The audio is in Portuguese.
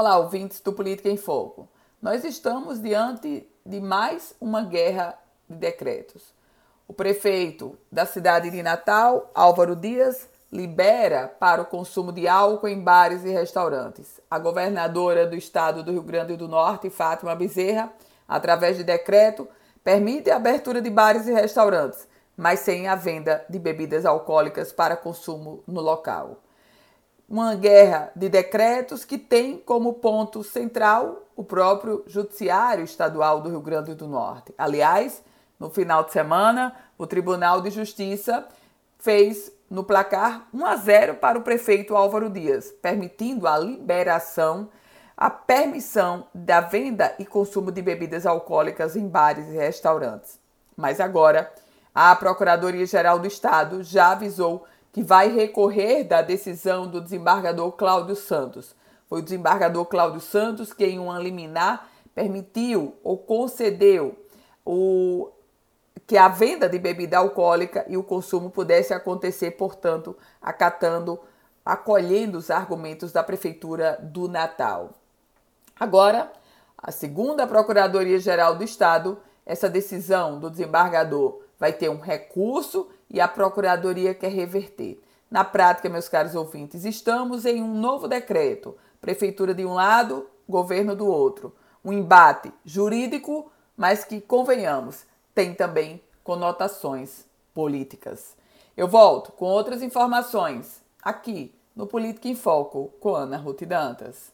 Olá, ouvintes do Política em Foco. Nós estamos diante de mais uma guerra de decretos. O prefeito da cidade de Natal, Álvaro Dias, libera para o consumo de álcool em bares e restaurantes. A governadora do estado do Rio Grande do Norte, Fátima Bezerra, através de decreto, permite a abertura de bares e restaurantes, mas sem a venda de bebidas alcoólicas para consumo no local uma guerra de decretos que tem como ponto central o próprio Judiciário Estadual do Rio Grande do Norte. Aliás, no final de semana, o Tribunal de Justiça fez no placar 1 a 0 para o prefeito Álvaro Dias, permitindo a liberação, a permissão da venda e consumo de bebidas alcoólicas em bares e restaurantes. Mas agora, a Procuradoria-Geral do Estado já avisou que vai recorrer da decisão do desembargador Cláudio Santos. Foi o desembargador Cláudio Santos que, em uma liminar, permitiu ou concedeu o, que a venda de bebida alcoólica e o consumo pudesse acontecer, portanto, acatando, acolhendo os argumentos da Prefeitura do Natal. Agora, a segunda Procuradoria-Geral do Estado, essa decisão do desembargador vai ter um recurso e a Procuradoria quer reverter. Na prática, meus caros ouvintes, estamos em um novo decreto. Prefeitura de um lado, governo do outro. Um embate jurídico, mas que, convenhamos, tem também conotações políticas. Eu volto com outras informações aqui no Política em Foco com Ana Ruth Dantas.